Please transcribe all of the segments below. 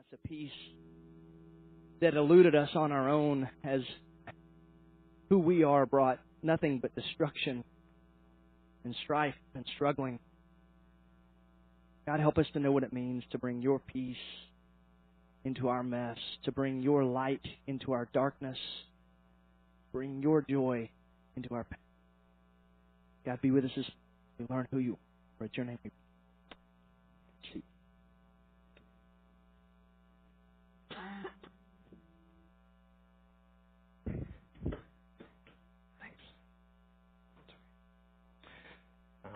us a peace that eluded us on our own as who we are brought nothing but destruction and strife and struggling. God, help us to know what it means to bring your peace into our mess, to bring your light into our darkness, bring your joy into our pain. God, be with us as we learn who you are. At your name we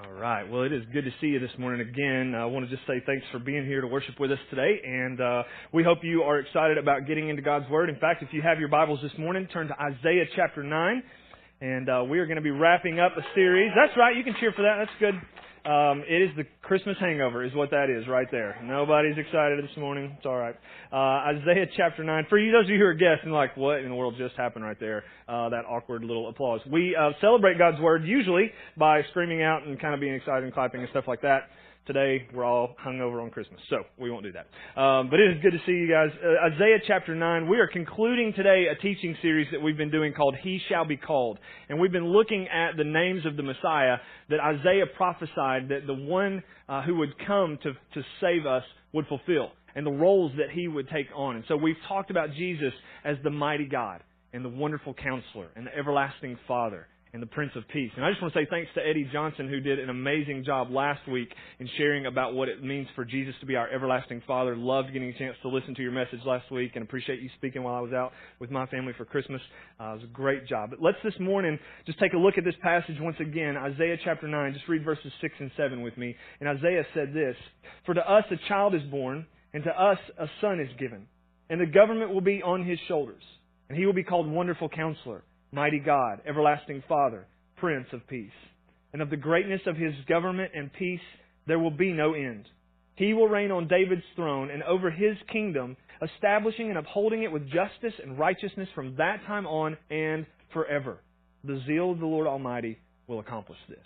All right. Well, it is good to see you this morning again. I want to just say thanks for being here to worship with us today, and uh, we hope you are excited about getting into God's Word. In fact, if you have your Bibles this morning, turn to Isaiah chapter 9, and uh, we are going to be wrapping up a series. That's right. You can cheer for that. That's good. Um, it is the Christmas hangover, is what that is right there. Nobody's excited this morning. It's all right. Uh, Isaiah chapter 9. For you, those of you who are guests and like, what in the world just happened right there? Uh, that awkward little applause. We uh, celebrate God's Word usually by screaming out and kind of being excited and clapping and stuff like that. Today, we're all hung over on Christmas, so we won't do that. Um, but it is good to see you guys. Uh, Isaiah chapter 9, we are concluding today a teaching series that we've been doing called He Shall Be Called. And we've been looking at the names of the Messiah that Isaiah prophesied that the one uh, who would come to, to save us would fulfill, and the roles that he would take on. And so we've talked about Jesus as the mighty God, and the wonderful counselor, and the everlasting Father and the Prince of Peace. And I just want to say thanks to Eddie Johnson, who did an amazing job last week in sharing about what it means for Jesus to be our everlasting Father. Loved getting a chance to listen to your message last week and appreciate you speaking while I was out with my family for Christmas. Uh, it was a great job. But let's this morning just take a look at this passage once again, Isaiah chapter 9. Just read verses 6 and 7 with me. And Isaiah said this For to us a child is born, and to us a son is given, and the government will be on his shoulders, and he will be called Wonderful Counselor mighty God, everlasting Father, Prince of Peace. And of the greatness of his government and peace there will be no end. He will reign on David's throne and over his kingdom, establishing and upholding it with justice and righteousness from that time on and forever. The zeal of the Lord Almighty will accomplish this.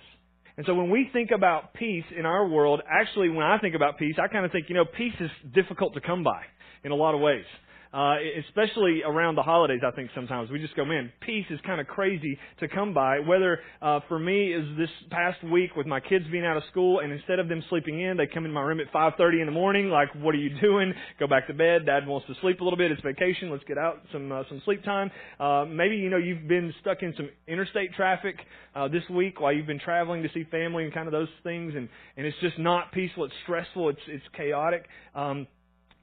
And so when we think about peace in our world, actually when I think about peace, I kind of think, you know, peace is difficult to come by in a lot of ways uh, especially around the holidays. I think sometimes we just go, man, peace is kind of crazy to come by. Whether uh, for me is this past week with my kids being out of school, and instead of them sleeping in, they come in my room at 5:30 in the morning. Like, what are you doing? Go back to bed. Dad wants to sleep a little bit. It's vacation. Let's get out some uh, some sleep time. Uh, maybe you know you've been stuck in some interstate traffic uh, this week while you've been traveling to see family and kind of those things, and and it's just not peaceful. It's stressful. It's it's chaotic. Um,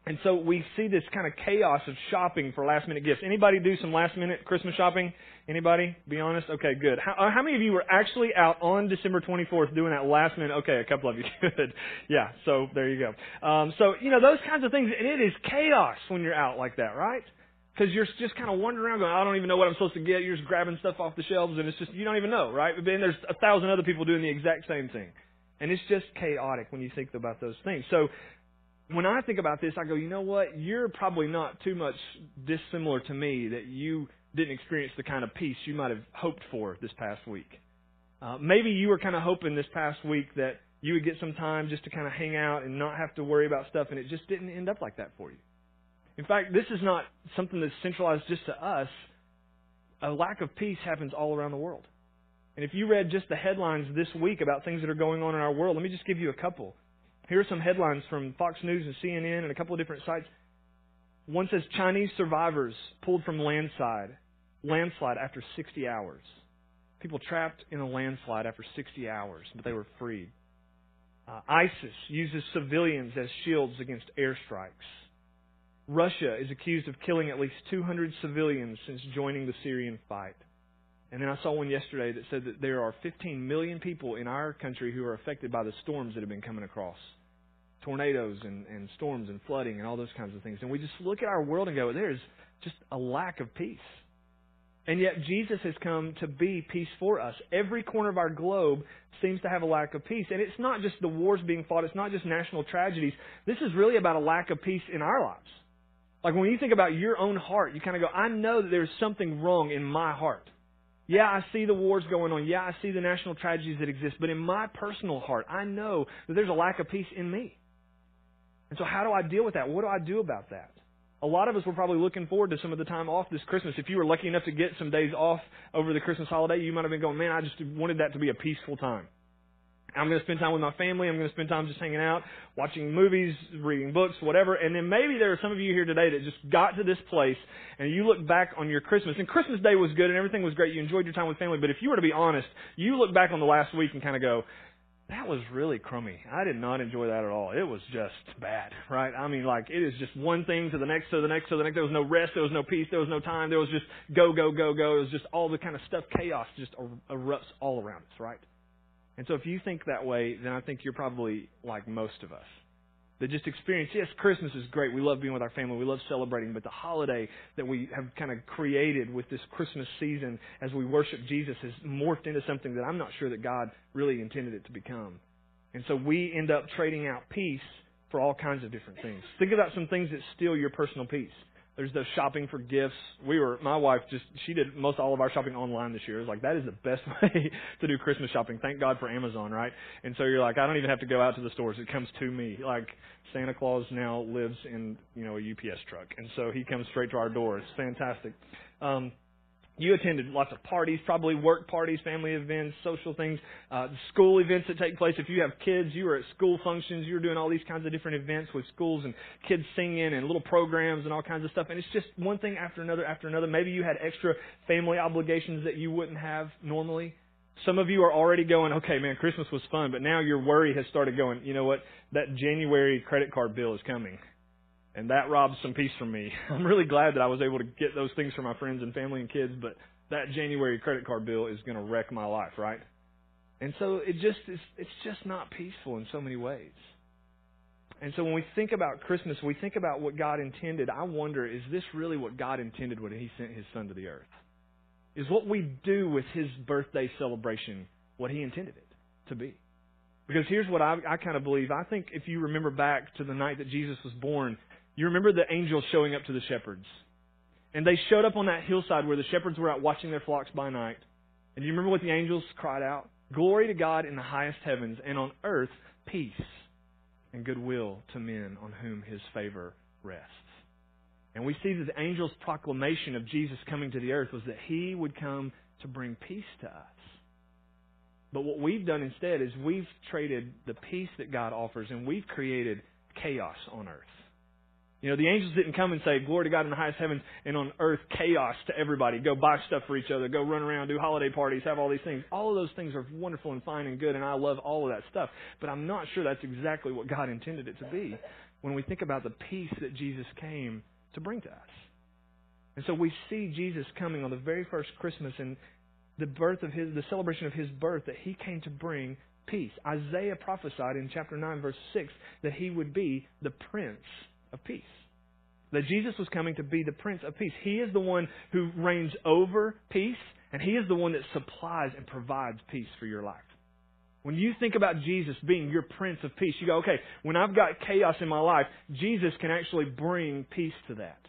and so we see this kind of chaos of shopping for last minute gifts. Anybody do some last minute Christmas shopping? Anybody? Be honest? Okay, good. How, uh, how many of you were actually out on December 24th doing that last minute? Okay, a couple of you. Good. Yeah, so there you go. Um, so, you know, those kinds of things, and it is chaos when you're out like that, right? Because you're just kind of wandering around going, I don't even know what I'm supposed to get. You're just grabbing stuff off the shelves, and it's just, you don't even know, right? But then there's a thousand other people doing the exact same thing. And it's just chaotic when you think about those things. So when I think about this, I go, you know what? You're probably not too much dissimilar to me that you didn't experience the kind of peace you might have hoped for this past week. Uh, maybe you were kind of hoping this past week that you would get some time just to kind of hang out and not have to worry about stuff, and it just didn't end up like that for you. In fact, this is not something that's centralized just to us. A lack of peace happens all around the world. And if you read just the headlines this week about things that are going on in our world, let me just give you a couple. Here are some headlines from Fox News and CNN and a couple of different sites. One says Chinese survivors pulled from landslide, landslide after 60 hours. People trapped in a landslide after 60 hours, but they were freed. Uh, ISIS uses civilians as shields against airstrikes. Russia is accused of killing at least 200 civilians since joining the Syrian fight. And then I saw one yesterday that said that there are 15 million people in our country who are affected by the storms that have been coming across tornadoes and, and storms and flooding and all those kinds of things. And we just look at our world and go, there's just a lack of peace. And yet Jesus has come to be peace for us. Every corner of our globe seems to have a lack of peace. And it's not just the wars being fought, it's not just national tragedies. This is really about a lack of peace in our lives. Like when you think about your own heart, you kind of go, I know that there's something wrong in my heart. Yeah, I see the wars going on. Yeah, I see the national tragedies that exist. But in my personal heart, I know that there's a lack of peace in me. And so how do I deal with that? What do I do about that? A lot of us were probably looking forward to some of the time off this Christmas. If you were lucky enough to get some days off over the Christmas holiday, you might have been going, man, I just wanted that to be a peaceful time. I'm going to spend time with my family. I'm going to spend time just hanging out, watching movies, reading books, whatever. And then maybe there are some of you here today that just got to this place and you look back on your Christmas. And Christmas Day was good and everything was great. You enjoyed your time with family. But if you were to be honest, you look back on the last week and kind of go, that was really crummy. I did not enjoy that at all. It was just bad, right? I mean, like, it is just one thing to the next, to the next, to the next. There was no rest. There was no peace. There was no time. There was just go, go, go, go. It was just all the kind of stuff, chaos just er, erupts all around us, right? And so if you think that way, then I think you're probably like most of us that just experience, yes, Christmas is great. We love being with our family. We love celebrating. But the holiday that we have kind of created with this Christmas season as we worship Jesus has morphed into something that I'm not sure that God really intended it to become. And so we end up trading out peace for all kinds of different things. Think about some things that steal your personal peace. There's the shopping for gifts. We were, my wife just, she did most all of our shopping online this year. It was like, that is the best way to do Christmas shopping. Thank God for Amazon, right? And so you're like, I don't even have to go out to the stores. It comes to me. Like, Santa Claus now lives in, you know, a UPS truck. And so he comes straight to our door. It's fantastic. Um, you attended lots of parties, probably work parties, family events, social things, uh, school events that take place. If you have kids, you were at school functions. You were doing all these kinds of different events with schools and kids singing and little programs and all kinds of stuff. And it's just one thing after another after another. Maybe you had extra family obligations that you wouldn't have normally. Some of you are already going, okay, man, Christmas was fun, but now your worry has started going, you know what? That January credit card bill is coming and that robs some peace from me. I'm really glad that I was able to get those things for my friends and family and kids, but that January credit card bill is going to wreck my life, right? And so it just is, it's just not peaceful in so many ways. And so when we think about Christmas, we think about what God intended. I wonder, is this really what God intended when He sent His Son to the earth? Is what we do with His birthday celebration what He intended it to be? Because here's what I, I kind of believe. I think if you remember back to the night that Jesus was born, you remember the angels showing up to the shepherds. And they showed up on that hillside where the shepherds were out watching their flocks by night. And you remember what the angels cried out? Glory to God in the highest heavens, and on earth, peace and goodwill to men on whom his favor rests. And we see that the angel's proclamation of Jesus coming to the earth was that he would come to bring peace to us. But what we've done instead is we've traded the peace that God offers and we've created chaos on earth. You know, the angels didn't come and say, Glory to God in the highest heavens and on earth chaos to everybody. Go buy stuff for each other, go run around, do holiday parties, have all these things. All of those things are wonderful and fine and good, and I love all of that stuff. But I'm not sure that's exactly what God intended it to be when we think about the peace that Jesus came to bring to us. And so we see Jesus coming on the very first Christmas and the birth of his, the celebration of his birth, that he came to bring peace. Isaiah prophesied in chapter 9, verse 6, that he would be the Prince of peace. That Jesus was coming to be the Prince of Peace. He is the one who reigns over peace, and He is the one that supplies and provides peace for your life. When you think about Jesus being your Prince of Peace, you go, okay, when I've got chaos in my life, Jesus can actually bring peace to that.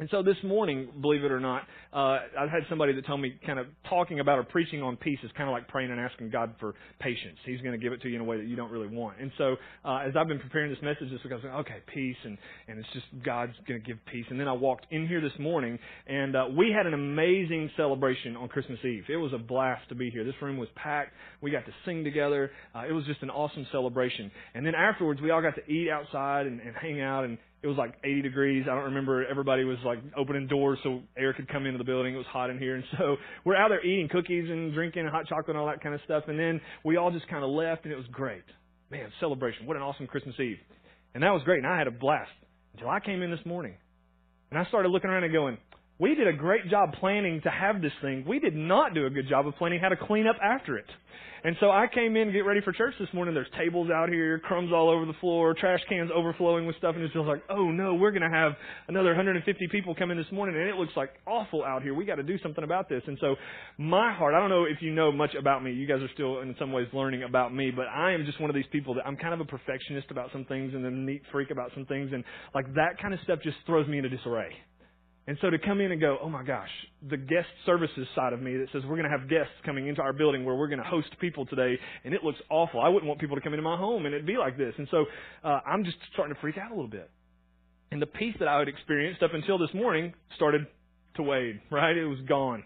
And so this morning, believe it or not, uh, I've had somebody that told me kind of talking about or preaching on peace is kind of like praying and asking God for patience. He's going to give it to you in a way that you don't really want. And so uh, as I've been preparing this message this week, I was like, okay, peace, and, and it's just God's going to give peace. And then I walked in here this morning, and uh, we had an amazing celebration on Christmas Eve. It was a blast to be here. This room was packed. We got to sing together. Uh, it was just an awesome celebration. And then afterwards, we all got to eat outside and, and hang out and it was like 80 degrees. I don't remember. Everybody was like opening doors so air could come into the building. It was hot in here. And so we're out there eating cookies and drinking hot chocolate and all that kind of stuff. And then we all just kind of left and it was great. Man, celebration. What an awesome Christmas Eve. And that was great. And I had a blast until I came in this morning. And I started looking around and going, we did a great job planning to have this thing. We did not do a good job of planning how to clean up after it. And so I came in to get ready for church this morning. There's tables out here, crumbs all over the floor, trash cans overflowing with stuff, and it feels like, oh no, we're going to have another 150 people come in this morning, and it looks like awful out here. We got to do something about this. And so my heart, I don't know if you know much about me. You guys are still in some ways learning about me, but I am just one of these people that I'm kind of a perfectionist about some things and a neat freak about some things, and like that kind of stuff just throws me into disarray. And so to come in and go, oh my gosh, the guest services side of me that says we're going to have guests coming into our building where we're going to host people today, and it looks awful. I wouldn't want people to come into my home and it'd be like this. And so uh, I'm just starting to freak out a little bit. And the peace that I had experienced up until this morning started to wade, right? It was gone.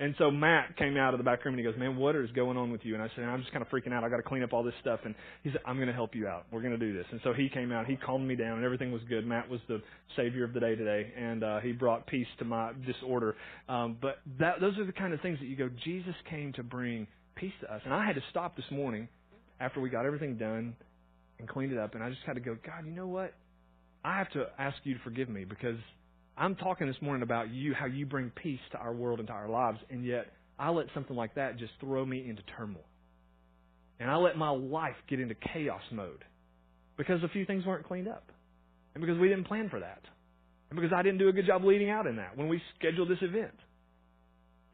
And so Matt came out of the back room and he goes, "Man, what is going on with you?" And I said, "I'm just kind of freaking out. I got to clean up all this stuff." And he said, "I'm going to help you out. We're going to do this." And so he came out. He calmed me down, and everything was good. Matt was the savior of the day today, and uh, he brought peace to my disorder. Um, but that, those are the kind of things that you go. Jesus came to bring peace to us, and I had to stop this morning after we got everything done and cleaned it up, and I just had to go. God, you know what? I have to ask you to forgive me because I'm talking this morning about you, how you bring peace to our world and to our lives, and yet I let something like that just throw me into turmoil. And I let my life get into chaos mode because a few things weren't cleaned up. And because we didn't plan for that. And because I didn't do a good job leading out in that when we scheduled this event.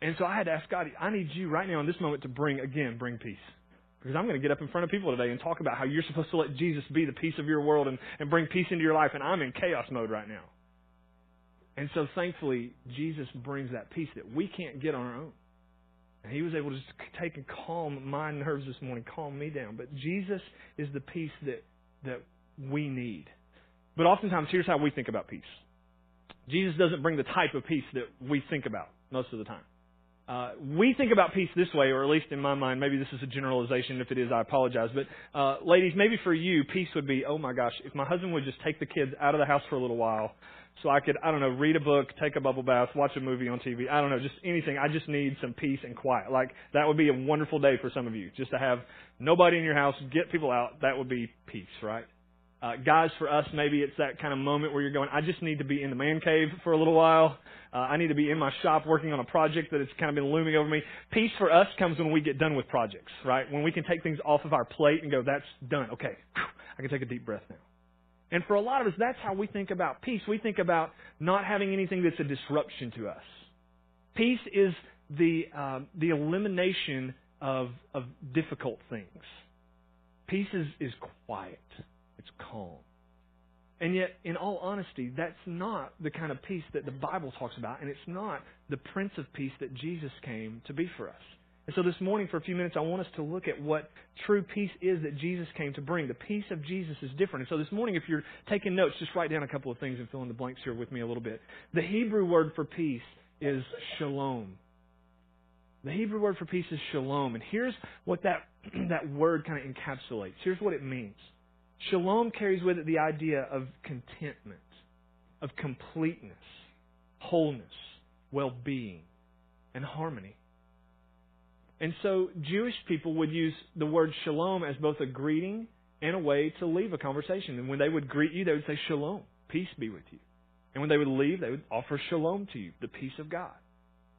And so I had to ask God, I need you right now in this moment to bring, again, bring peace. Because I'm going to get up in front of people today and talk about how you're supposed to let Jesus be the peace of your world and, and bring peace into your life. And I'm in chaos mode right now. And so thankfully, Jesus brings that peace that we can't get on our own. And he was able to just take and calm my nerves this morning, calm me down. But Jesus is the peace that, that we need. But oftentimes, here's how we think about peace. Jesus doesn't bring the type of peace that we think about most of the time. Uh, we think about peace this way, or at least in my mind, maybe this is a generalization. If it is, I apologize. But uh, ladies, maybe for you, peace would be, oh my gosh, if my husband would just take the kids out of the house for a little while, so I could, I don't know, read a book, take a bubble bath, watch a movie on TV. I don't know, just anything. I just need some peace and quiet. Like that would be a wonderful day for some of you, just to have nobody in your house, get people out. That would be peace, right? Uh, guys, for us, maybe it's that kind of moment where you're going, I just need to be in the man cave for a little while. Uh, I need to be in my shop working on a project that has kind of been looming over me. Peace for us comes when we get done with projects, right? When we can take things off of our plate and go, that's done. Okay, I can take a deep breath now. And for a lot of us, that's how we think about peace. We think about not having anything that's a disruption to us. Peace is the, uh, the elimination of, of difficult things. Peace is, is quiet, it's calm. And yet, in all honesty, that's not the kind of peace that the Bible talks about, and it's not the Prince of Peace that Jesus came to be for us. And so this morning, for a few minutes, I want us to look at what true peace is that Jesus came to bring. The peace of Jesus is different. And so this morning, if you're taking notes, just write down a couple of things and fill in the blanks here with me a little bit. The Hebrew word for peace is shalom. The Hebrew word for peace is shalom. And here's what that, that word kind of encapsulates. Here's what it means. Shalom carries with it the idea of contentment, of completeness, wholeness, well-being, and harmony. And so Jewish people would use the word shalom as both a greeting and a way to leave a conversation. And when they would greet you, they would say shalom, peace be with you. And when they would leave, they would offer shalom to you, the peace of God.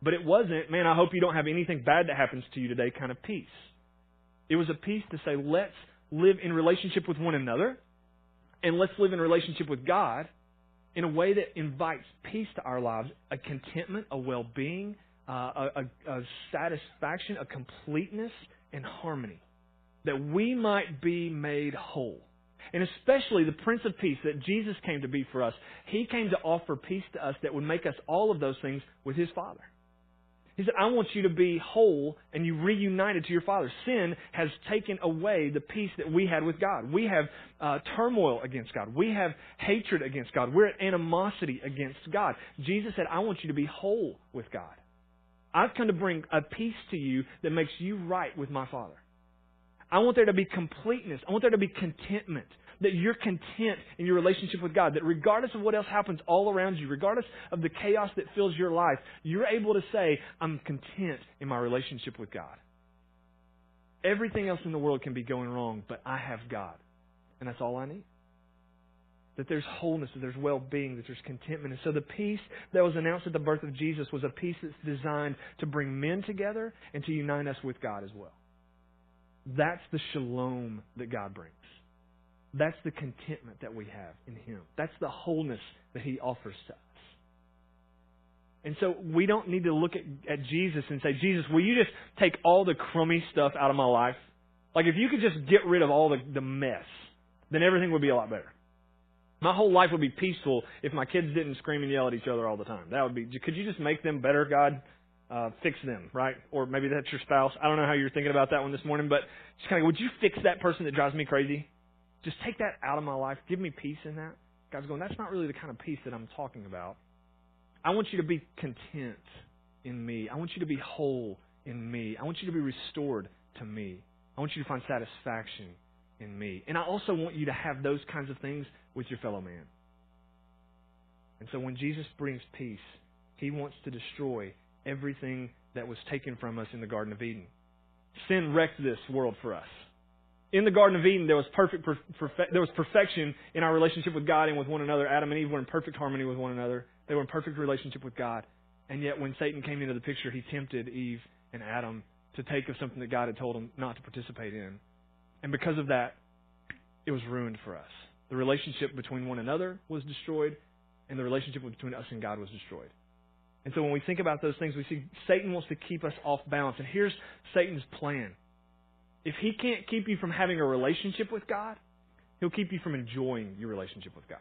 But it wasn't, man, I hope you don't have anything bad that happens to you today kind of peace. It was a peace to say, let's live in relationship with one another and let's live in relationship with God in a way that invites peace to our lives, a contentment, a well being, uh, a, a, satisfaction, a completeness, and harmony. That we might be made whole. And especially the Prince of Peace that Jesus came to be for us. He came to offer peace to us that would make us all of those things with His Father. He said, I want you to be whole and you reunited to your Father. Sin has taken away the peace that we had with God. We have uh, turmoil against God. We have hatred against God. We're at animosity against God. Jesus said, I want you to be whole with God. I've come to bring a peace to you that makes you right with my Father. I want there to be completeness. I want there to be contentment. That you're content in your relationship with God. That regardless of what else happens all around you, regardless of the chaos that fills your life, you're able to say, I'm content in my relationship with God. Everything else in the world can be going wrong, but I have God. And that's all I need that there's wholeness, that there's well being, that there's contentment. And so the peace that was announced at the birth of Jesus was a peace that's designed to bring men together and to unite us with God as well. That's the shalom that God brings. That's the contentment that we have in Him. That's the wholeness that He offers to us. And so we don't need to look at, at Jesus and say, Jesus, will you just take all the crummy stuff out of my life? Like if you could just get rid of all the, the mess, then everything would be a lot better. My whole life would be peaceful if my kids didn't scream and yell at each other all the time. That would be. Could you just make them better, God? Uh, fix them, right? Or maybe that's your spouse. I don't know how you're thinking about that one this morning, but just kind of, would you fix that person that drives me crazy? Just take that out of my life. Give me peace in that. God's going, that's not really the kind of peace that I'm talking about. I want you to be content in me. I want you to be whole in me. I want you to be restored to me. I want you to find satisfaction in me. And I also want you to have those kinds of things with your fellow man. And so when Jesus brings peace, he wants to destroy everything that was taken from us in the Garden of Eden. Sin wrecked this world for us. In the Garden of Eden, there was perfect, perfe- there was perfection in our relationship with God and with one another. Adam and Eve were in perfect harmony with one another. They were in perfect relationship with God. And yet, when Satan came into the picture, he tempted Eve and Adam to take of something that God had told them not to participate in. And because of that, it was ruined for us. The relationship between one another was destroyed, and the relationship between us and God was destroyed. And so when we think about those things, we see Satan wants to keep us off balance. And here's Satan's plan. If he can't keep you from having a relationship with God, he'll keep you from enjoying your relationship with God.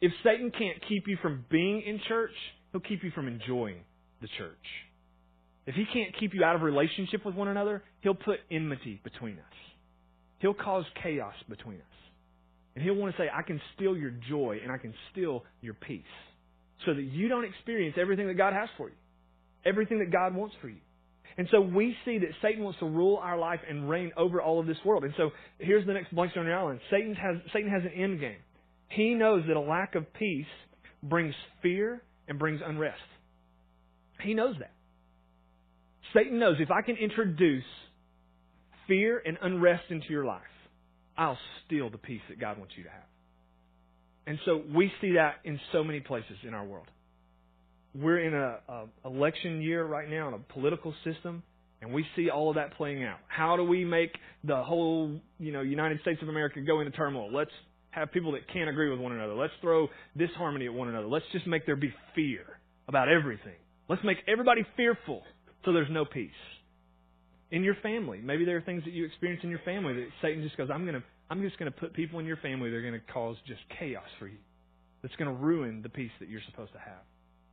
If Satan can't keep you from being in church, he'll keep you from enjoying the church. If he can't keep you out of relationship with one another, he'll put enmity between us. He'll cause chaos between us. And he'll want to say, I can steal your joy and I can steal your peace so that you don't experience everything that God has for you, everything that God wants for you. And so we see that Satan wants to rule our life and reign over all of this world. And so here's the next blank on your island. Satan has, Satan has an end game. He knows that a lack of peace brings fear and brings unrest. He knows that. Satan knows if I can introduce fear and unrest into your life, I'll steal the peace that God wants you to have. And so we see that in so many places in our world. We're in a, a election year right now in a political system, and we see all of that playing out. How do we make the whole, you know, United States of America go into turmoil? Let's have people that can't agree with one another. Let's throw disharmony at one another. Let's just make there be fear about everything. Let's make everybody fearful so there's no peace in your family. Maybe there are things that you experience in your family that Satan just goes, I'm going to, I'm just going to put people in your family that are going to cause just chaos for you. That's going to ruin the peace that you're supposed to have,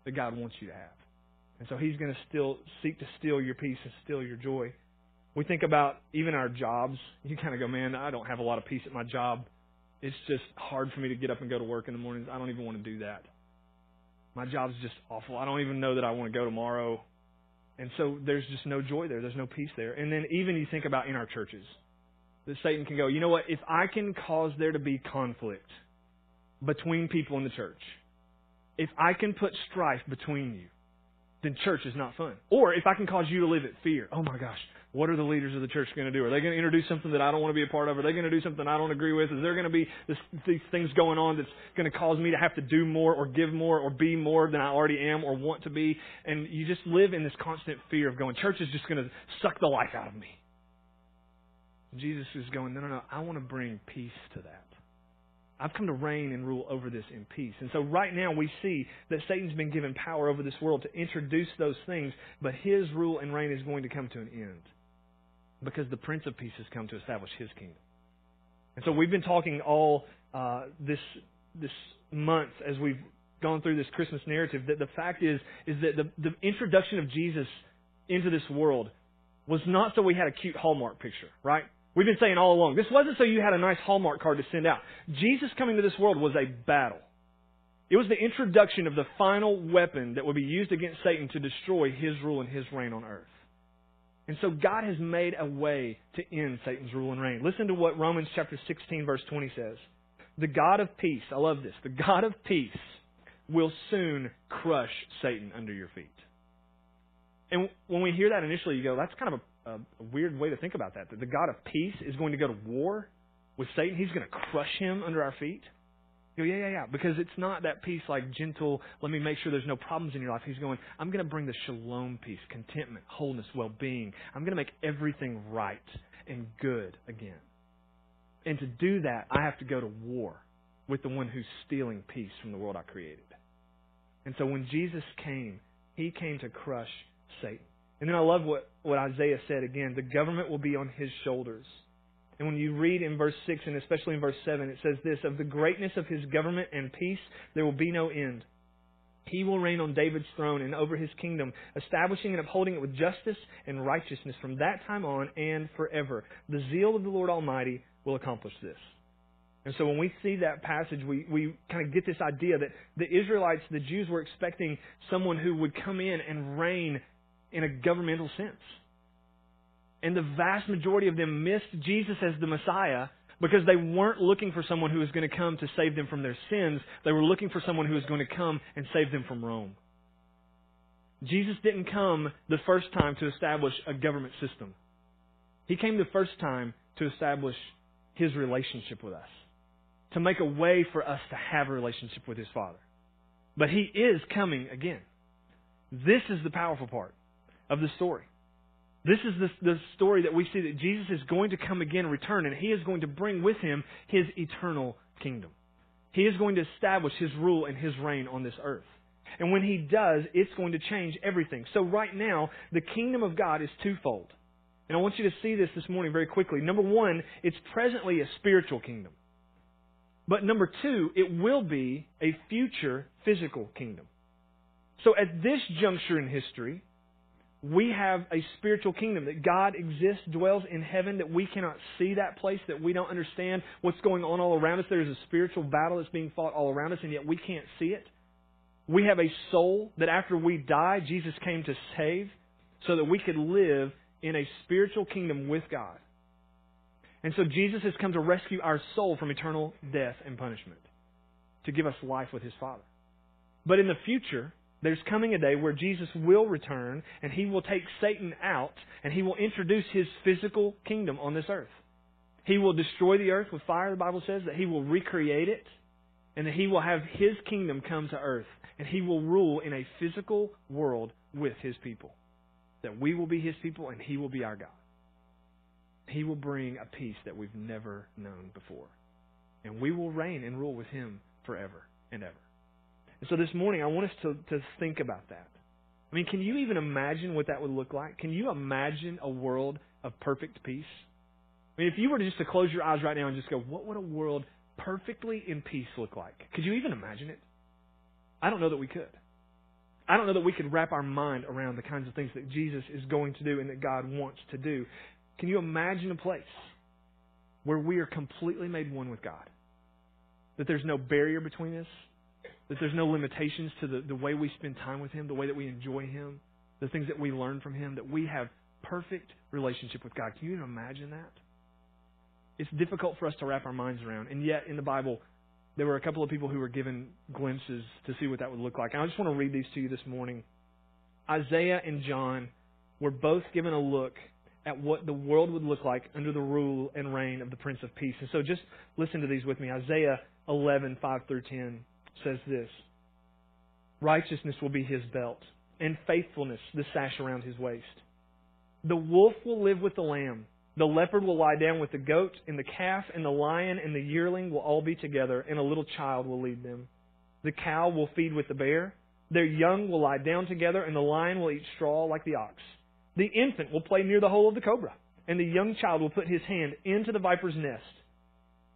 that God wants you to have. And so he's going to still seek to steal your peace and steal your joy. We think about even our jobs. You kind of go, man, I don't have a lot of peace at my job. It's just hard for me to get up and go to work in the mornings. I don't even want to do that. My job's just awful. I don't even know that I want to go tomorrow. And so there's just no joy there. There's no peace there. And then even you think about in our churches, that Satan can go, you know what? If I can cause there to be conflict between people in the church, if I can put strife between you, then church is not fun. Or if I can cause you to live at fear, oh my gosh, what are the leaders of the church going to do? Are they going to introduce something that I don't want to be a part of? Are they going to do something I don't agree with? Is there going to be this, these things going on that's going to cause me to have to do more or give more or be more than I already am or want to be? And you just live in this constant fear of going, church is just going to suck the life out of me. Jesus is going, no, no, no, I want to bring peace to that. I've come to reign and rule over this in peace. And so right now we see that Satan's been given power over this world to introduce those things, but his rule and reign is going to come to an end because the Prince of Peace has come to establish His kingdom. And so we've been talking all uh, this this month as we've gone through this Christmas narrative that the fact is is that the, the introduction of Jesus into this world was not so we had a cute Hallmark picture, right? We've been saying all along, this wasn't so you had a nice Hallmark card to send out. Jesus coming to this world was a battle. It was the introduction of the final weapon that would be used against Satan to destroy his rule and his reign on earth. And so God has made a way to end Satan's rule and reign. Listen to what Romans chapter 16 verse 20 says. The God of peace, I love this, the God of peace will soon crush Satan under your feet. And when we hear that initially, you go, that's kind of a, a, weird way to think about that. That the God of peace is going to go to war with Satan. He's going to crush him under our feet. Go, yeah, yeah, yeah. Because it's not that peace like gentle, let me make sure there's no problems in your life. He's going, I'm going to bring the shalom peace, contentment, wholeness, well being. I'm going to make everything right and good again. And to do that, I have to go to war with the one who's stealing peace from the world I created. And so when Jesus came, he came to crush Satan. And then I love what, what Isaiah said again the government will be on his shoulders And when you read in verse 6 and especially in verse 7, it says this Of the greatness of his government and peace, there will be no end. He will reign on David's throne and over his kingdom, establishing and upholding it with justice and righteousness from that time on and forever. The zeal of the Lord Almighty will accomplish this. And so when we see that passage, we, we kind of get this idea that the Israelites, the Jews, were expecting someone who would come in and reign in a governmental sense. And the vast majority of them missed Jesus as the Messiah because they weren't looking for someone who was going to come to save them from their sins. They were looking for someone who was going to come and save them from Rome. Jesus didn't come the first time to establish a government system. He came the first time to establish his relationship with us, to make a way for us to have a relationship with his Father. But he is coming again. This is the powerful part of the story. This is the, the story that we see that Jesus is going to come again, return, and he is going to bring with him his eternal kingdom. He is going to establish his rule and his reign on this earth. And when he does, it's going to change everything. So right now, the kingdom of God is twofold. And I want you to see this this morning very quickly. Number one, it's presently a spiritual kingdom. But number two, it will be a future physical kingdom. So at this juncture in history, we have a spiritual kingdom that God exists, dwells in heaven, that we cannot see that place, that we don't understand what's going on all around us. There is a spiritual battle that's being fought all around us, and yet we can't see it. We have a soul that after we die, Jesus came to save so that we could live in a spiritual kingdom with God. And so Jesus has come to rescue our soul from eternal death and punishment, to give us life with His Father. But in the future, there's coming a day where Jesus will return and he will take Satan out and he will introduce his physical kingdom on this earth. He will destroy the earth with fire, the Bible says, that he will recreate it and that he will have his kingdom come to earth and he will rule in a physical world with his people. That we will be his people and he will be our God. He will bring a peace that we've never known before. And we will reign and rule with him forever and ever. And so this morning, I want us to, to think about that. I mean, can you even imagine what that would look like? Can you imagine a world of perfect peace? I mean, if you were to just to close your eyes right now and just go, what would a world perfectly in peace look like? Could you even imagine it? I don't know that we could. I don't know that we could wrap our mind around the kinds of things that Jesus is going to do and that God wants to do. Can you imagine a place where we are completely made one with God? That there's no barrier between us, that there's no limitations to the, the way we spend time with Him, the way that we enjoy Him, the things that we learn from Him, that we have perfect relationship with God. Can you imagine that? It's difficult for us to wrap our minds around. And yet, in the Bible, there were a couple of people who were given glimpses to see what that would look like. And I just want to read these to you this morning. Isaiah and John were both given a look at what the world would look like under the rule and reign of the Prince of Peace. And so just listen to these with me. Isaiah 11, 5 through 10 says this Righteousness will be his belt, and faithfulness the sash around his waist. The wolf will live with the lamb. The leopard will lie down with the goat, and the calf and the lion and the yearling will all be together, and a little child will lead them. The cow will feed with the bear. Their young will lie down together, and the lion will eat straw like the ox. The infant will play near the hole of the cobra, and the young child will put his hand into the viper's nest.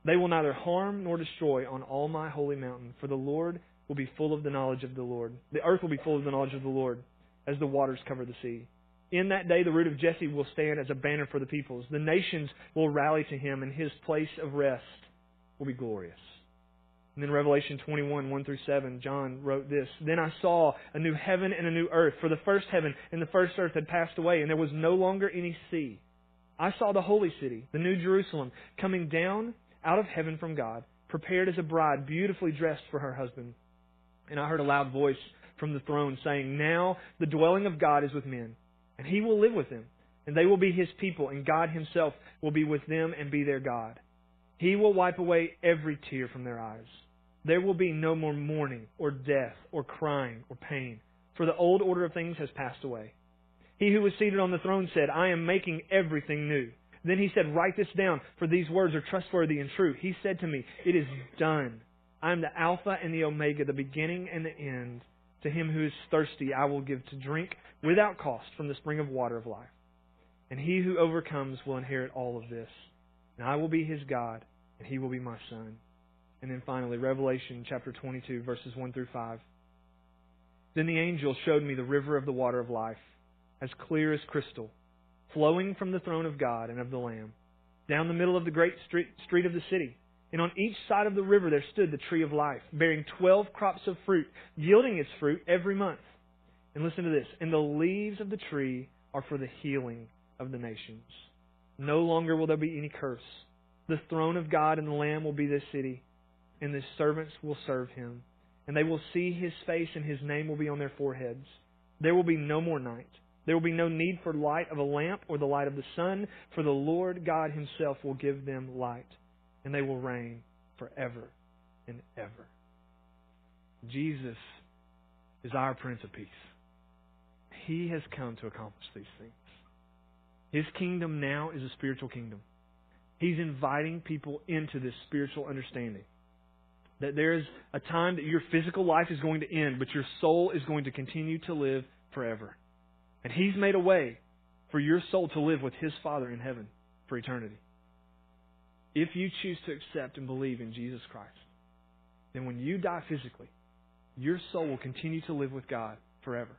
They will neither harm nor destroy on all my holy mountain, for the Lord will be full of the knowledge of the Lord. The earth will be full of the knowledge of the Lord, as the waters cover the sea. In that day, the root of Jesse will stand as a banner for the peoples. The nations will rally to him, and his place of rest will be glorious. And then Revelation 21, 1 through 7, John wrote this Then I saw a new heaven and a new earth, for the first heaven and the first earth had passed away, and there was no longer any sea. I saw the holy city, the new Jerusalem, coming down out of heaven from God, prepared as a bride, beautifully dressed for her husband. And I heard a loud voice from the throne saying, Now the dwelling of God is with men, and he will live with them, and they will be his people, and God himself will be with them and be their God. He will wipe away every tear from their eyes. There will be no more mourning, or death, or crying, or pain, for the old order of things has passed away. He who was seated on the throne said, I am making everything new. Then he said, Write this down, for these words are trustworthy and true. He said to me, It is done. I am the Alpha and the Omega, the beginning and the end. To him who is thirsty, I will give to drink without cost from the spring of water of life. And he who overcomes will inherit all of this. and I will be his God, and he will be my son. And then finally, Revelation chapter 22, verses 1 through 5. Then the angel showed me the river of the water of life, as clear as crystal, flowing from the throne of God and of the Lamb, down the middle of the great street, of the city. And on each side of the river there stood the tree of life, bearing twelve crops of fruit, yielding its fruit every month. And listen to this. And the leaves of the tree are for the healing of the nations. No longer will there be any curse. The throne of God and the Lamb will be this city, and the servants will serve him. And they will see his face, and his name will be on their foreheads. There will be no more night. There will be no need for light of a lamp or the light of the sun, for the Lord God himself will give them light, and they will reign forever and ever. Jesus is our Prince of Peace. He has come to accomplish these things. His kingdom now is a spiritual kingdom. He's inviting people into this spiritual understanding. That there is a time that your physical life is going to end, but your soul is going to continue to live forever. And He's made a way for your soul to live with His Father in heaven for eternity. If you choose to accept and believe in Jesus Christ, then when you die physically, your soul will continue to live with God forever.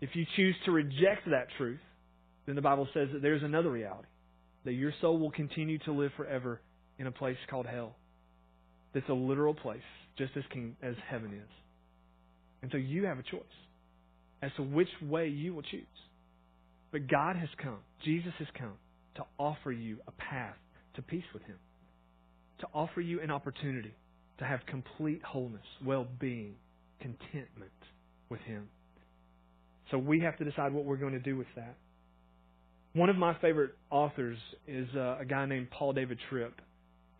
If you choose to reject that truth, then the Bible says that there's another reality that your soul will continue to live forever in a place called hell. That's a literal place, just as king, as heaven is. And so you have a choice as to which way you will choose. But God has come, Jesus has come to offer you a path to peace with Him, to offer you an opportunity to have complete wholeness, well being, contentment with Him. So we have to decide what we're going to do with that. One of my favorite authors is uh, a guy named Paul David Tripp.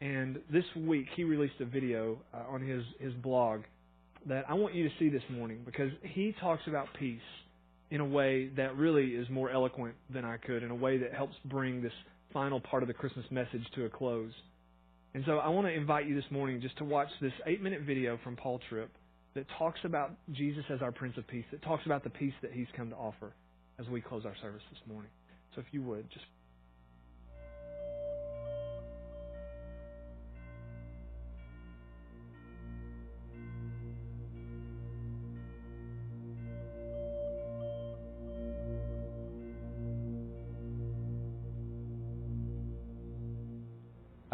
And this week he released a video uh, on his, his blog that I want you to see this morning because he talks about peace in a way that really is more eloquent than I could, in a way that helps bring this final part of the Christmas message to a close. And so I want to invite you this morning just to watch this eight minute video from Paul Tripp that talks about Jesus as our Prince of Peace, that talks about the peace that he's come to offer as we close our service this morning. So if you would, just.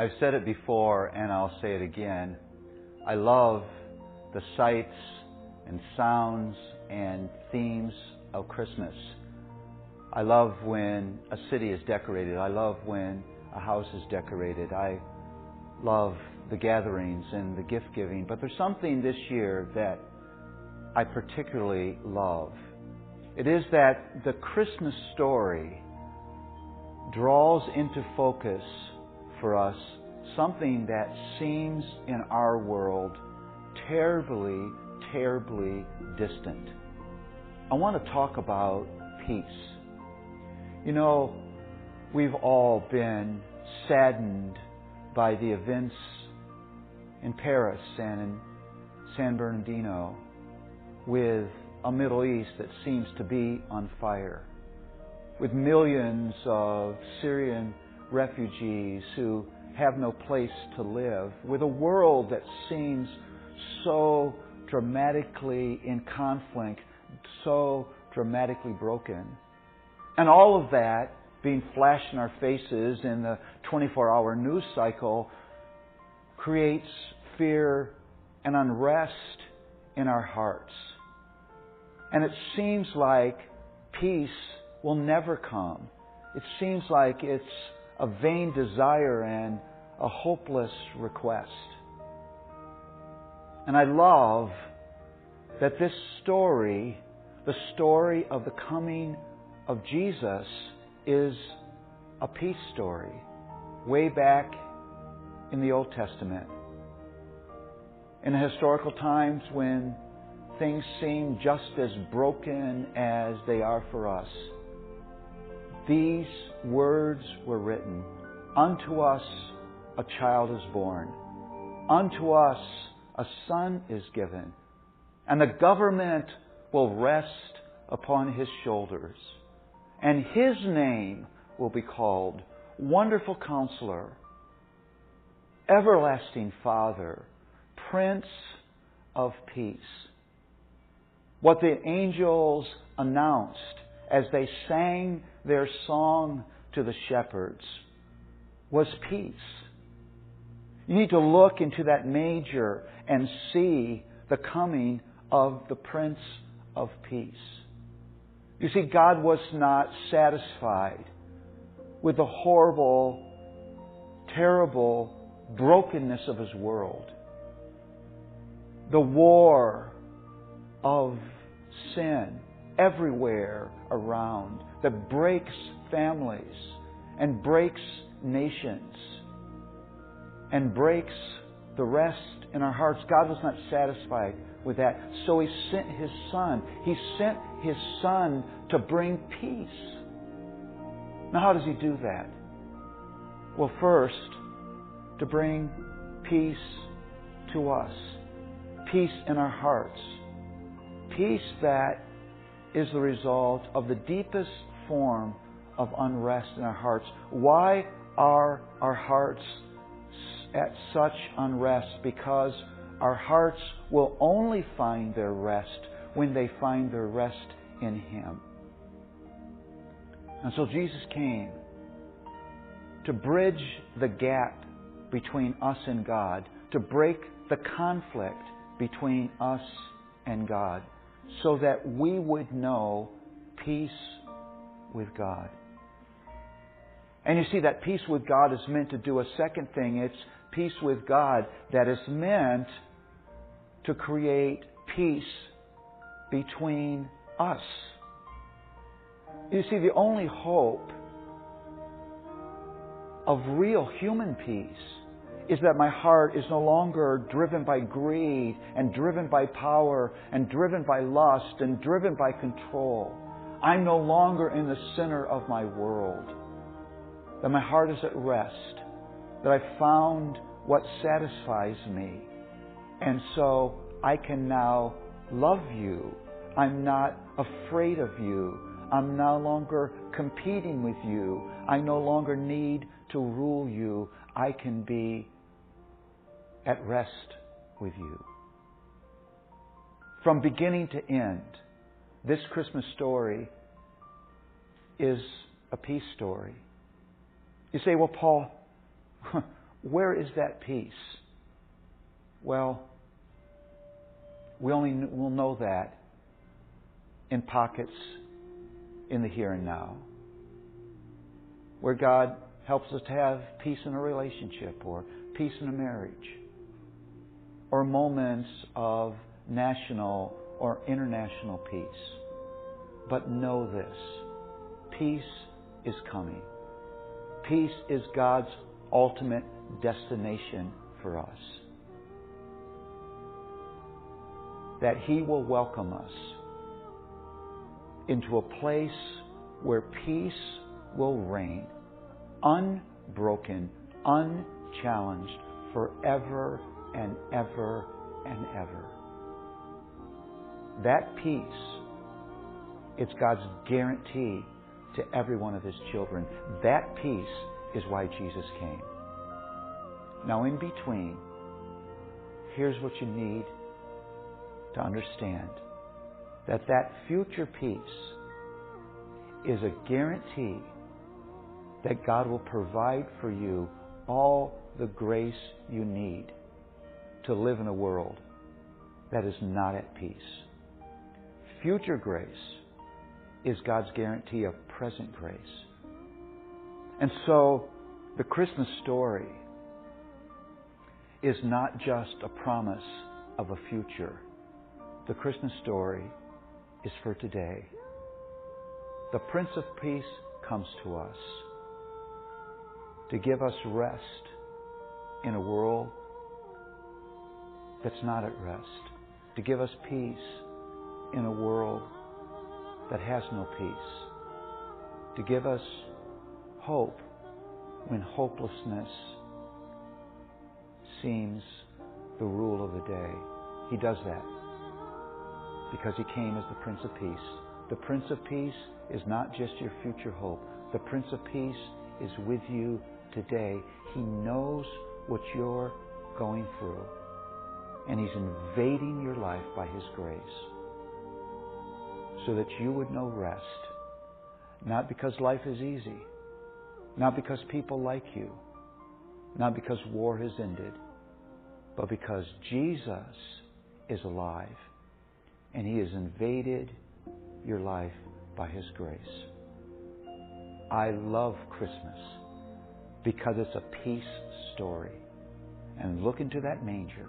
I've said it before and I'll say it again. I love the sights and sounds and themes of Christmas. I love when a city is decorated. I love when a house is decorated. I love the gatherings and the gift giving. But there's something this year that I particularly love. It is that the Christmas story draws into focus for us something that seems in our world terribly, terribly distant. I want to talk about peace. You know, we've all been saddened by the events in Paris and in San Bernardino with a Middle East that seems to be on fire, with millions of Syrian refugees who have no place to live, with a world that seems so dramatically in conflict, so dramatically broken. And all of that being flashed in our faces in the 24 hour news cycle creates fear and unrest in our hearts. And it seems like peace will never come. It seems like it's a vain desire and a hopeless request. And I love that this story, the story of the coming of Jesus, is a peace story way back in the Old Testament. In historical times when things seem just as broken as they are for us, these words were written Unto us a child is born, unto us a son is given, and the government will rest upon his shoulders, and his name will be called Wonderful Counselor, Everlasting Father, Prince of Peace. What the angels announced as they sang their song to the shepherds was peace. You need to look into that manger and see the coming of the Prince of Peace. You see, God was not satisfied with the horrible, terrible brokenness of His world. The war of sin everywhere around that breaks families and breaks nations and breaks the rest in our hearts. God was not satisfied with that. So He sent His Son. He sent His Son to bring peace. Now, how does He do that? Well, first, to bring peace to us, peace in our hearts, peace that is the result of the deepest form of unrest in our hearts. Why are our hearts at such unrest? Because our hearts will only find their rest when they find their rest in Him. And so Jesus came to bridge the gap between us and God, to break the conflict between us and God so that we would know peace with God. And you see, that peace with God is meant to do a second thing. It's peace with God that is meant to create peace between us. You see, the only hope of real human peace is that my heart is no longer driven by greed and driven by power and driven by lust and driven by control. I'm no longer in the center of my world. That my heart is at rest. That I've found what satisfies me. And so I can now love you. I'm not afraid of you. I'm no longer competing with you. I no longer need to rule you. I can be at rest with you. From beginning to end, this Christmas story is a peace story. You say, well, Paul, where is that peace? Well, we only will know that in pockets in the here and now, where God helps us to have peace in a relationship or peace in a marriage or moments of national or international peace. But know this peace is coming. Peace is God's ultimate destination for us. That He will welcome us into a place where peace will reign, unbroken, unchallenged, forever and ever and ever. That peace, it's God's guarantee to every one of His children. That peace is why Jesus came. Now, in between, here's what you need to understand that that future peace is a guarantee that God will provide for you all the grace you need to live in a world that is not at peace. Future grace is God's guarantee of present grace. And so, the Christmas story is not just a promise of a future. The Christmas story is for today. The Prince of Peace comes to us to give us rest in a world that's not at rest, to give us peace in a world that has no peace, to give us hope when hopelessness seems the rule of the day. He does that because He came as the Prince of Peace. The Prince of Peace is not just your future hope. The Prince of Peace is with you today. He knows what you're going through. And He's invading your life by His grace so that you would know rest. Not because life is easy, not because people like you, not because war has ended, but because Jesus is alive and He has invaded your life by His grace. I love Christmas because it's a peace story. And look into that manger.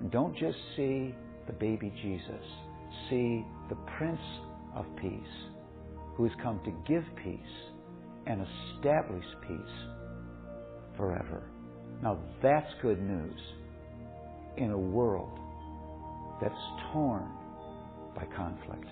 And don't just see the baby Jesus, see the Prince of Peace, who has come to give peace and establish peace forever. Now that's good news in a world that's torn by conflict.